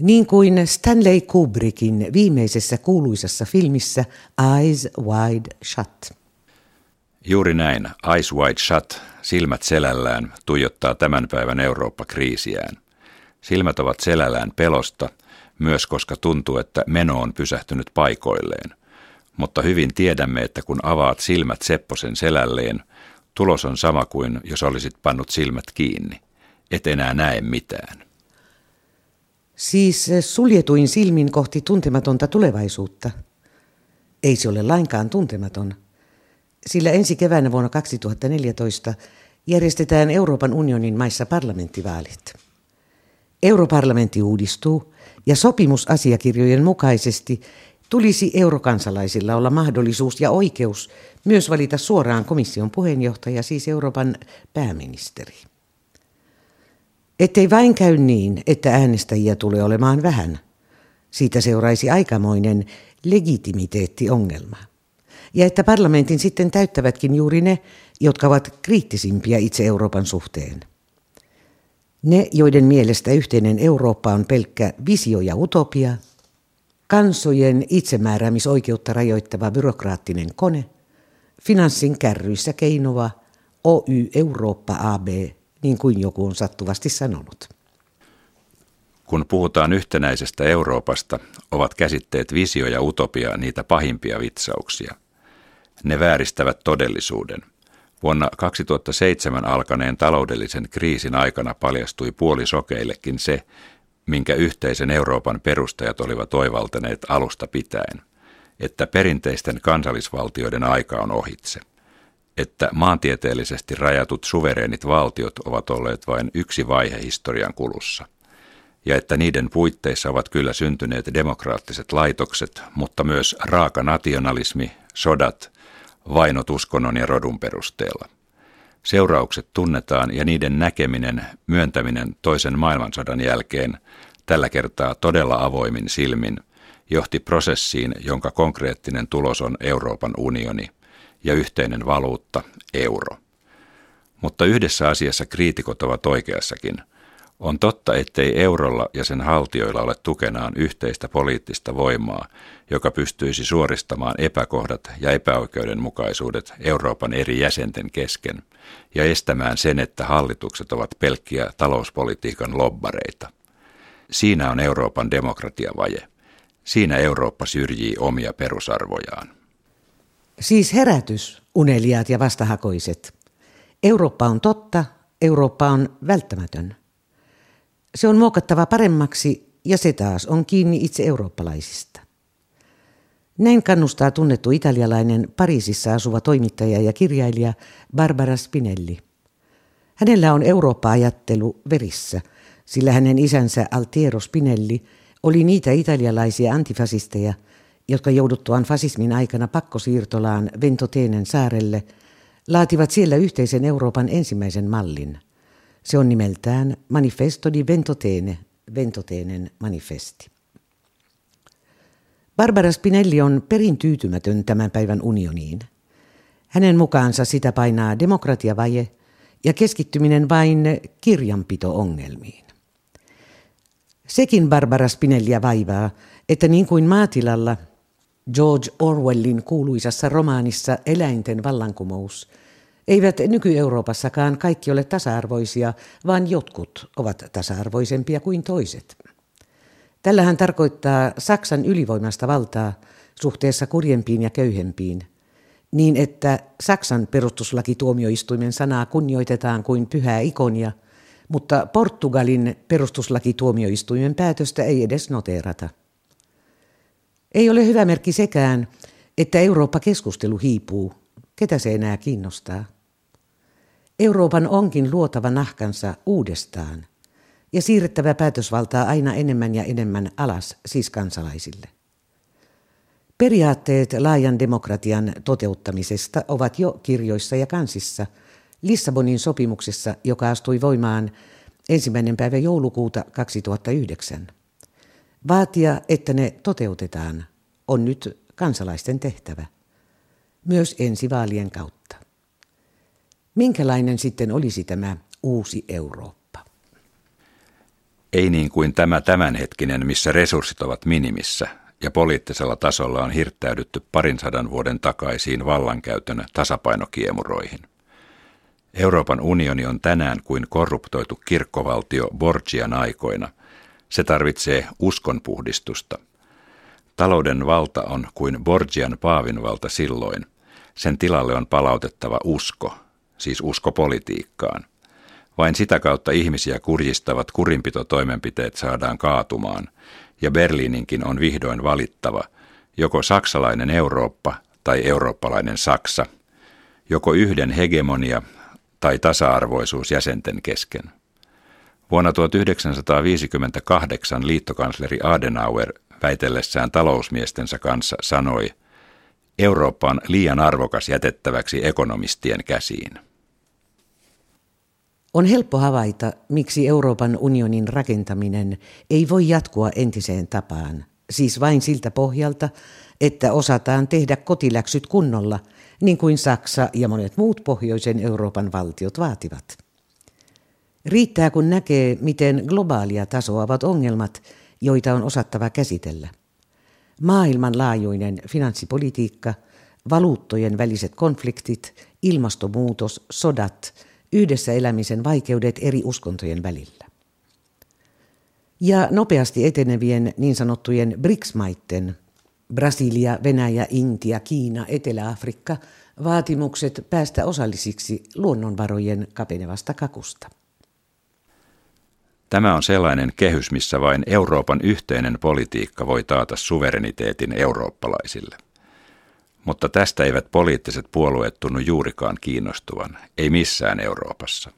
Niin kuin Stanley Kubrickin viimeisessä kuuluisassa filmissä Eyes Wide Shut. Juuri näin, Eyes Wide Shut, silmät selällään, tuijottaa tämän päivän Eurooppa-kriisiään. Silmät ovat selällään pelosta, myös koska tuntuu, että meno on pysähtynyt paikoilleen. Mutta hyvin tiedämme, että kun avaat silmät Sepposen selälleen, tulos on sama kuin jos olisit pannut silmät kiinni. Et enää näe mitään. Siis suljetuin silmin kohti tuntematonta tulevaisuutta. Ei se ole lainkaan tuntematon, sillä ensi keväänä vuonna 2014 järjestetään Euroopan unionin maissa parlamenttivaalit. Europarlamentti uudistuu ja sopimusasiakirjojen mukaisesti tulisi eurokansalaisilla olla mahdollisuus ja oikeus myös valita suoraan komission puheenjohtaja, siis Euroopan pääministeri. Ettei vain käy niin, että äänestäjiä tulee olemaan vähän. Siitä seuraisi aikamoinen legitimiteettiongelma. Ja että parlamentin sitten täyttävätkin juuri ne, jotka ovat kriittisimpiä itse Euroopan suhteen. Ne, joiden mielestä yhteinen Eurooppa on pelkkä visio ja utopia, kansojen itsemääräämisoikeutta rajoittava byrokraattinen kone, finanssin kärryissä keinova Oy Eurooppa AB – niin kuin joku on sattuvasti sanonut. Kun puhutaan yhtenäisestä Euroopasta, ovat käsitteet visio ja utopia niitä pahimpia vitsauksia. Ne vääristävät todellisuuden. Vuonna 2007 alkaneen taloudellisen kriisin aikana paljastui puolisokeillekin se, minkä yhteisen Euroopan perustajat olivat oivaltaneet alusta pitäen, että perinteisten kansallisvaltioiden aika on ohitse että maantieteellisesti rajatut suvereenit valtiot ovat olleet vain yksi vaihe historian kulussa, ja että niiden puitteissa ovat kyllä syntyneet demokraattiset laitokset, mutta myös raaka nationalismi, sodat, vainot uskonnon ja rodun perusteella. Seuraukset tunnetaan ja niiden näkeminen, myöntäminen toisen maailmansodan jälkeen, tällä kertaa todella avoimin silmin, johti prosessiin, jonka konkreettinen tulos on Euroopan unioni – ja yhteinen valuutta, euro. Mutta yhdessä asiassa kriitikot ovat oikeassakin. On totta, ettei eurolla ja sen haltioilla ole tukenaan yhteistä poliittista voimaa, joka pystyisi suoristamaan epäkohdat ja epäoikeudenmukaisuudet Euroopan eri jäsenten kesken ja estämään sen, että hallitukset ovat pelkkiä talouspolitiikan lobbareita. Siinä on Euroopan demokratiavaje. Siinä Eurooppa syrjii omia perusarvojaan. Siis herätys, uneliaat ja vastahakoiset. Eurooppa on totta, Eurooppa on välttämätön. Se on muokattava paremmaksi ja se taas on kiinni itse eurooppalaisista. Näin kannustaa tunnettu italialainen Pariisissa asuva toimittaja ja kirjailija Barbara Spinelli. Hänellä on Eurooppa-ajattelu verissä, sillä hänen isänsä Altiero Spinelli oli niitä italialaisia antifasisteja – jotka jouduttuaan fasismin aikana pakkosiirtolaan Ventoteenen saarelle, laativat siellä yhteisen Euroopan ensimmäisen mallin. Se on nimeltään Manifesto di Ventotene, Ventoteenen manifesti. Barbara Spinelli on perin tyytymätön tämän päivän unioniin. Hänen mukaansa sitä painaa demokratiavaje ja keskittyminen vain kirjanpito-ongelmiin. Sekin Barbara Spinellia vaivaa, että niin kuin maatilalla – George Orwellin kuuluisassa romaanissa Eläinten vallankumous. Eivät nyky-Euroopassakaan kaikki ole tasa-arvoisia, vaan jotkut ovat tasa-arvoisempia kuin toiset. Tällähän tarkoittaa Saksan ylivoimasta valtaa suhteessa kurjempiin ja köyhempiin, niin että Saksan perustuslakituomioistuimen sanaa kunnioitetaan kuin pyhää ikonia, mutta Portugalin perustuslakituomioistuimen päätöstä ei edes noteerata. Ei ole hyvä merkki sekään, että Eurooppa-keskustelu hiipuu. Ketä se enää kiinnostaa? Euroopan onkin luotava nahkansa uudestaan ja siirrettävä päätösvaltaa aina enemmän ja enemmän alas, siis kansalaisille. Periaatteet laajan demokratian toteuttamisesta ovat jo kirjoissa ja kansissa Lissabonin sopimuksessa, joka astui voimaan ensimmäinen päivä joulukuuta 2009. Vaatia, että ne toteutetaan, on nyt kansalaisten tehtävä, myös ensi vaalien kautta. Minkälainen sitten olisi tämä uusi Eurooppa? Ei niin kuin tämä tämänhetkinen, missä resurssit ovat minimissä ja poliittisella tasolla on hirttäydytty parin sadan vuoden takaisiin vallankäytön tasapainokiemuroihin. Euroopan unioni on tänään kuin korruptoitu kirkkovaltio Borgian aikoina. Se tarvitsee uskonpuhdistusta. Talouden valta on kuin Borgian paavin valta silloin. Sen tilalle on palautettava usko, siis usko politiikkaan. Vain sitä kautta ihmisiä kurjistavat kurinpitotoimenpiteet saadaan kaatumaan, ja Berliininkin on vihdoin valittava, joko saksalainen Eurooppa tai eurooppalainen Saksa, joko yhden hegemonia tai tasa-arvoisuus jäsenten kesken. Vuonna 1958 liittokansleri Adenauer väitellessään talousmiestensä kanssa sanoi, Eurooppa on liian arvokas jätettäväksi ekonomistien käsiin. On helppo havaita, miksi Euroopan unionin rakentaminen ei voi jatkua entiseen tapaan, siis vain siltä pohjalta, että osataan tehdä kotiläksyt kunnolla, niin kuin Saksa ja monet muut pohjoisen Euroopan valtiot vaativat. Riittää kun näkee, miten globaalia tasoa ovat ongelmat, joita on osattava käsitellä. Maailmanlaajuinen finanssipolitiikka, valuuttojen väliset konfliktit, ilmastonmuutos, sodat – yhdessä elämisen vaikeudet eri uskontojen välillä. Ja nopeasti etenevien niin sanottujen BRICS-maiden, Brasilia, Venäjä, Intia, Kiina, Etelä-Afrikka, vaatimukset päästä osallisiksi luonnonvarojen kapenevasta kakusta. Tämä on sellainen kehys, missä vain Euroopan yhteinen politiikka voi taata suvereniteetin eurooppalaisille. Mutta tästä eivät poliittiset puolueet tunnu juurikaan kiinnostuvan, ei missään Euroopassa.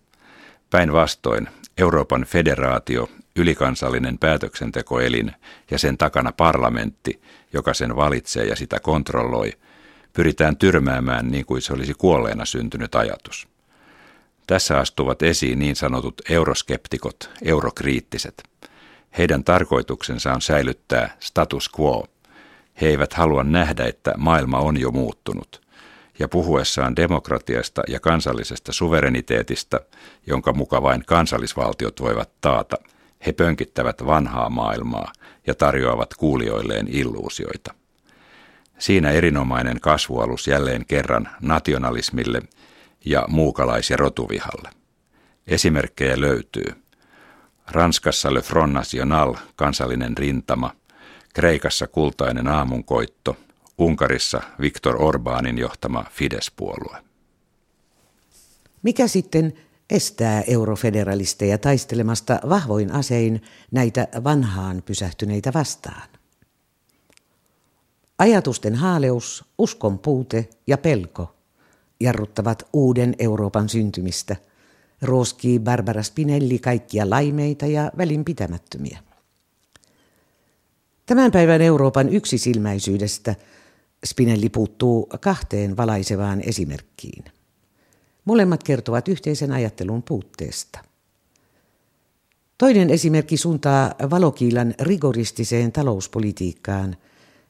Päinvastoin Euroopan federaatio, ylikansallinen päätöksentekoelin ja sen takana parlamentti, joka sen valitsee ja sitä kontrolloi, pyritään tyrmäämään niin kuin se olisi kuolleena syntynyt ajatus. Tässä astuvat esiin niin sanotut euroskeptikot, eurokriittiset. Heidän tarkoituksensa on säilyttää status quo, he eivät halua nähdä, että maailma on jo muuttunut. Ja puhuessaan demokratiasta ja kansallisesta suvereniteetista, jonka muka vain kansallisvaltiot voivat taata, he pönkittävät vanhaa maailmaa ja tarjoavat kuulijoilleen illuusioita. Siinä erinomainen kasvualus jälleen kerran nationalismille ja muukalais- ja rotuvihalle. Esimerkkejä löytyy. Ranskassa Le Front National, kansallinen rintama – Kreikassa kultainen aamunkoitto, Unkarissa Viktor Orbánin johtama Fidesz-puolue. Mikä sitten estää eurofederalisteja taistelemasta vahvoin asein näitä vanhaan pysähtyneitä vastaan? Ajatusten haaleus, uskon puute ja pelko jarruttavat uuden Euroopan syntymistä, ruoskii Barbara Spinelli kaikkia laimeita ja välinpitämättömiä. Tämän päivän Euroopan yksisilmäisyydestä Spinelli puuttuu kahteen valaisevaan esimerkkiin. Molemmat kertovat yhteisen ajattelun puutteesta. Toinen esimerkki suuntaa valokiilan rigoristiseen talouspolitiikkaan,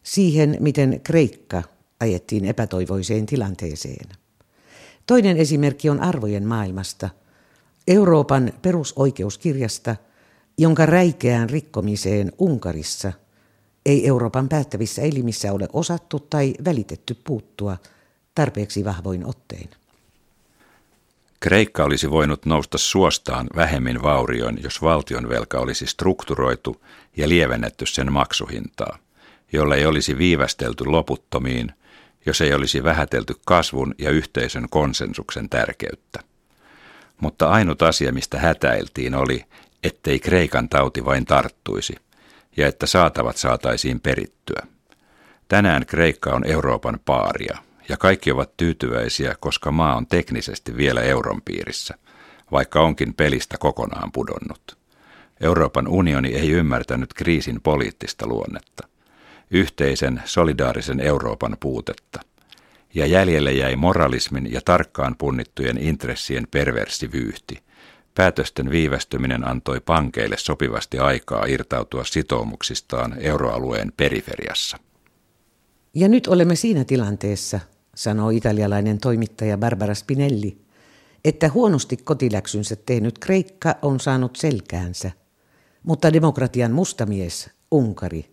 siihen miten Kreikka ajettiin epätoivoiseen tilanteeseen. Toinen esimerkki on arvojen maailmasta, Euroopan perusoikeuskirjasta, jonka räikeään rikkomiseen Unkarissa – ei Euroopan päättävissä elimissä ole osattu tai välitetty puuttua tarpeeksi vahvoin ottein. Kreikka olisi voinut nousta suostaan vähemmin vaurioin, jos valtion velka olisi strukturoitu ja lievennetty sen maksuhintaa, jolla ei olisi viivästelty loputtomiin, jos ei olisi vähätelty kasvun ja yhteisön konsensuksen tärkeyttä. Mutta ainut asia, mistä hätäiltiin, oli, ettei Kreikan tauti vain tarttuisi – ja että saatavat saataisiin perittyä. Tänään Kreikka on Euroopan paaria ja kaikki ovat tyytyväisiä, koska maa on teknisesti vielä euron piirissä, vaikka onkin pelistä kokonaan pudonnut. Euroopan unioni ei ymmärtänyt kriisin poliittista luonnetta, yhteisen solidaarisen Euroopan puutetta, ja jäljelle jäi moralismin ja tarkkaan punnittujen intressien perversi vyyhti – Päätösten viivästyminen antoi pankeille sopivasti aikaa irtautua sitoumuksistaan euroalueen periferiassa. Ja nyt olemme siinä tilanteessa, sanoo italialainen toimittaja Barbara Spinelli, että huonosti kotiläksynsä tehnyt Kreikka on saanut selkäänsä. Mutta demokratian mustamies, Unkari,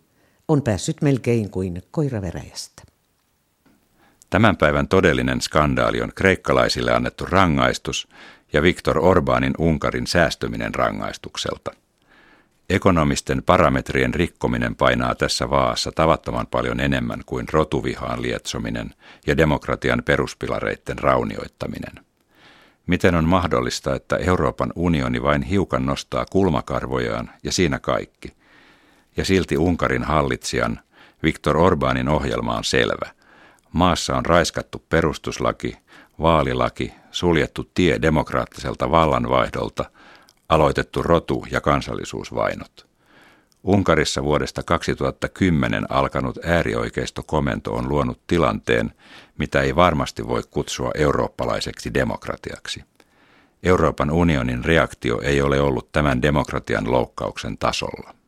on päässyt melkein kuin koira veräjästä. Tämän päivän todellinen skandaali on kreikkalaisille annettu rangaistus ja Viktor Orbanin Unkarin säästyminen rangaistukselta. Ekonomisten parametrien rikkominen painaa tässä vaassa tavattoman paljon enemmän kuin rotuvihaan lietsominen ja demokratian peruspilareiden raunioittaminen. Miten on mahdollista, että Euroopan unioni vain hiukan nostaa kulmakarvojaan ja siinä kaikki? Ja silti Unkarin hallitsijan Viktor Orbanin ohjelma on selvä. Maassa on raiskattu perustuslaki, vaalilaki, suljettu tie demokraattiselta vallanvaihdolta, aloitettu rotu- ja kansallisuusvainot. Unkarissa vuodesta 2010 alkanut äärioikeistokomento on luonut tilanteen, mitä ei varmasti voi kutsua eurooppalaiseksi demokratiaksi. Euroopan unionin reaktio ei ole ollut tämän demokratian loukkauksen tasolla.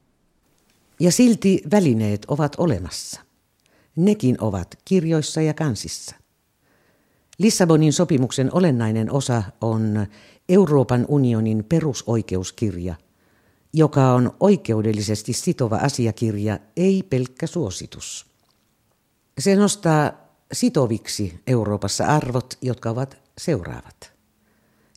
Ja silti välineet ovat olemassa. Nekin ovat kirjoissa ja kansissa. Lissabonin sopimuksen olennainen osa on Euroopan unionin perusoikeuskirja, joka on oikeudellisesti sitova asiakirja, ei pelkkä suositus. Se nostaa sitoviksi Euroopassa arvot, jotka ovat seuraavat.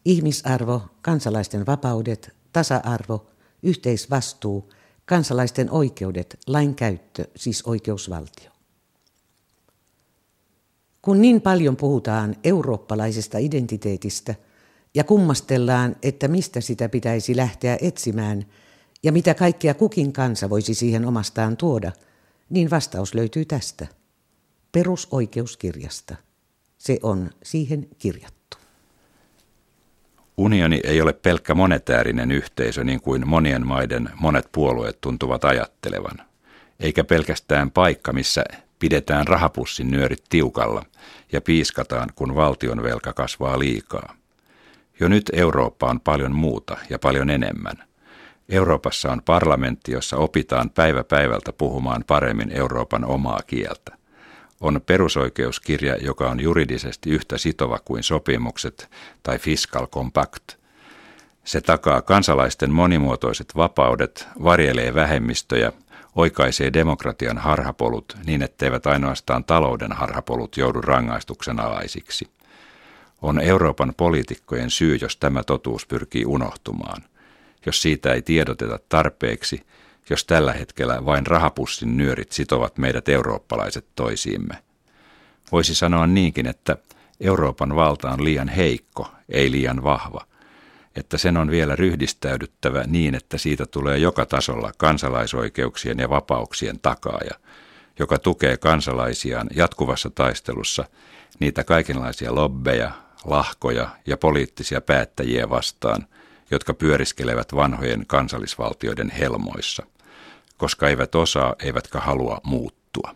Ihmisarvo, kansalaisten vapaudet, tasa-arvo, yhteisvastuu, kansalaisten oikeudet, lainkäyttö, siis oikeusvaltio. Kun niin paljon puhutaan eurooppalaisesta identiteetistä ja kummastellaan, että mistä sitä pitäisi lähteä etsimään ja mitä kaikkea kukin kansa voisi siihen omastaan tuoda, niin vastaus löytyy tästä – perusoikeuskirjasta. Se on siihen kirjattu. Unioni ei ole pelkkä monetäärinen yhteisö niin kuin monien maiden monet puolueet tuntuvat ajattelevan, eikä pelkästään paikka, missä pidetään rahapussin nyörit tiukalla ja piiskataan, kun valtion velka kasvaa liikaa. Jo nyt Eurooppa on paljon muuta ja paljon enemmän. Euroopassa on parlamentti, jossa opitaan päivä päivältä puhumaan paremmin Euroopan omaa kieltä on perusoikeuskirja, joka on juridisesti yhtä sitova kuin sopimukset tai fiscal compact. Se takaa kansalaisten monimuotoiset vapaudet, varjelee vähemmistöjä, oikaisee demokratian harhapolut niin, etteivät ainoastaan talouden harhapolut joudu rangaistuksen alaisiksi. On Euroopan poliitikkojen syy, jos tämä totuus pyrkii unohtumaan. Jos siitä ei tiedoteta tarpeeksi, jos tällä hetkellä vain rahapussin nyörit sitovat meidät eurooppalaiset toisiimme. Voisi sanoa niinkin, että Euroopan valta on liian heikko, ei liian vahva, että sen on vielä ryhdistäydyttävä niin, että siitä tulee joka tasolla kansalaisoikeuksien ja vapauksien takaaja, joka tukee kansalaisiaan jatkuvassa taistelussa niitä kaikenlaisia lobbeja, lahkoja ja poliittisia päättäjiä vastaan, jotka pyöriskelevät vanhojen kansallisvaltioiden helmoissa – koska eivät osaa eivätkä halua muuttua.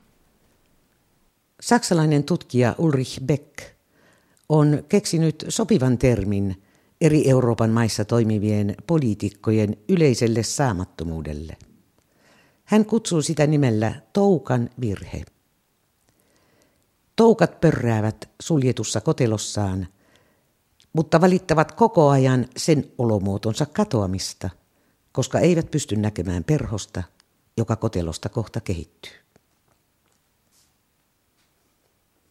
Saksalainen tutkija Ulrich Beck on keksinyt sopivan termin eri Euroopan maissa toimivien poliitikkojen yleiselle saamattomuudelle. Hän kutsuu sitä nimellä toukan virhe. Toukat pörräävät suljetussa kotelossaan, mutta valittavat koko ajan sen olomuotonsa katoamista, koska eivät pysty näkemään perhosta – joka kotelosta kohta kehittyy.